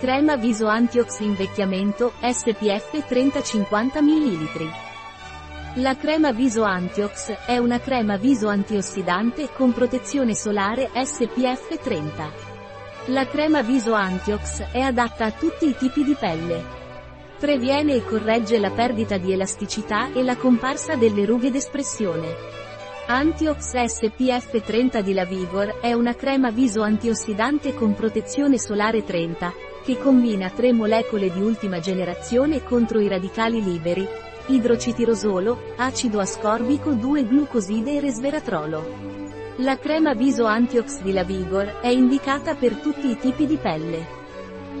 Crema viso antiox invecchiamento, SPF 30-50 ml. La crema viso antiox è una crema viso antiossidante con protezione solare SPF 30. La crema viso antiox è adatta a tutti i tipi di pelle. Previene e corregge la perdita di elasticità e la comparsa delle rughe d'espressione. Antiox SPF 30 di La Vigor è una crema viso antiossidante con protezione solare 30, che combina tre molecole di ultima generazione contro i radicali liberi, idrocetirosolo, acido ascorbico 2-glucoside e resveratrolo. La crema viso Antiox di La Vigor è indicata per tutti i tipi di pelle.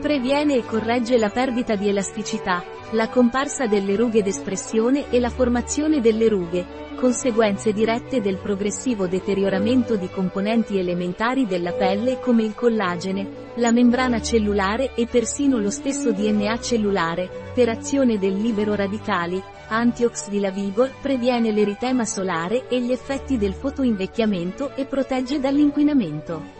Previene e corregge la perdita di elasticità, la comparsa delle rughe d'espressione e la formazione delle rughe, conseguenze dirette del progressivo deterioramento di componenti elementari della pelle come il collagene, la membrana cellulare e persino lo stesso DNA cellulare, per azione del libero radicali, Antiox di La Vigor previene l'eritema solare e gli effetti del fotoinvecchiamento e protegge dall'inquinamento.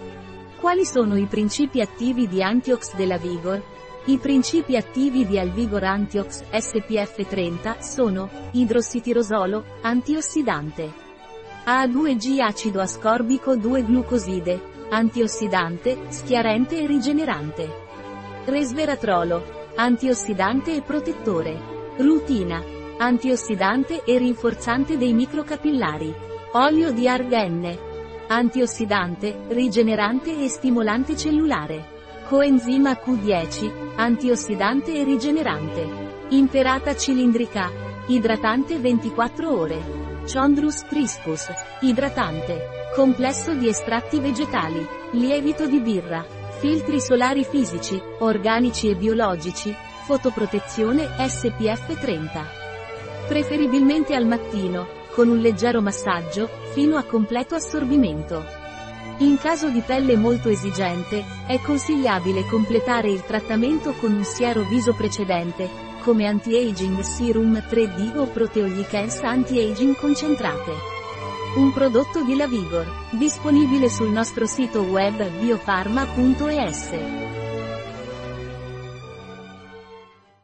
Quali sono i principi attivi di Antiox della Vigor? I principi attivi di Alvigor Antiox SPF 30 sono idrossitirosolo, antiossidante. A2G acido ascorbico 2-glucoside, antiossidante, schiarente e rigenerante. Resveratrolo, antiossidante e protettore. Rutina, antiossidante e rinforzante dei microcapillari. Olio di argenne, antiossidante, rigenerante e stimolante cellulare. Coenzima Q10, antiossidante e rigenerante. Imperata cilindrica. Idratante 24 ore. Chondrus crispus. Idratante. Complesso di estratti vegetali. Lievito di birra. Filtri solari fisici, organici e biologici. Fotoprotezione SPF 30. Preferibilmente al mattino, con un leggero massaggio, fino a completo assorbimento. In caso di pelle molto esigente, è consigliabile completare il trattamento con un siero viso precedente, come Anti-Aging Serum 3D o Proteoglycans Anti-Aging concentrate. Un prodotto di La Vigor, disponibile sul nostro sito web biofarma.es.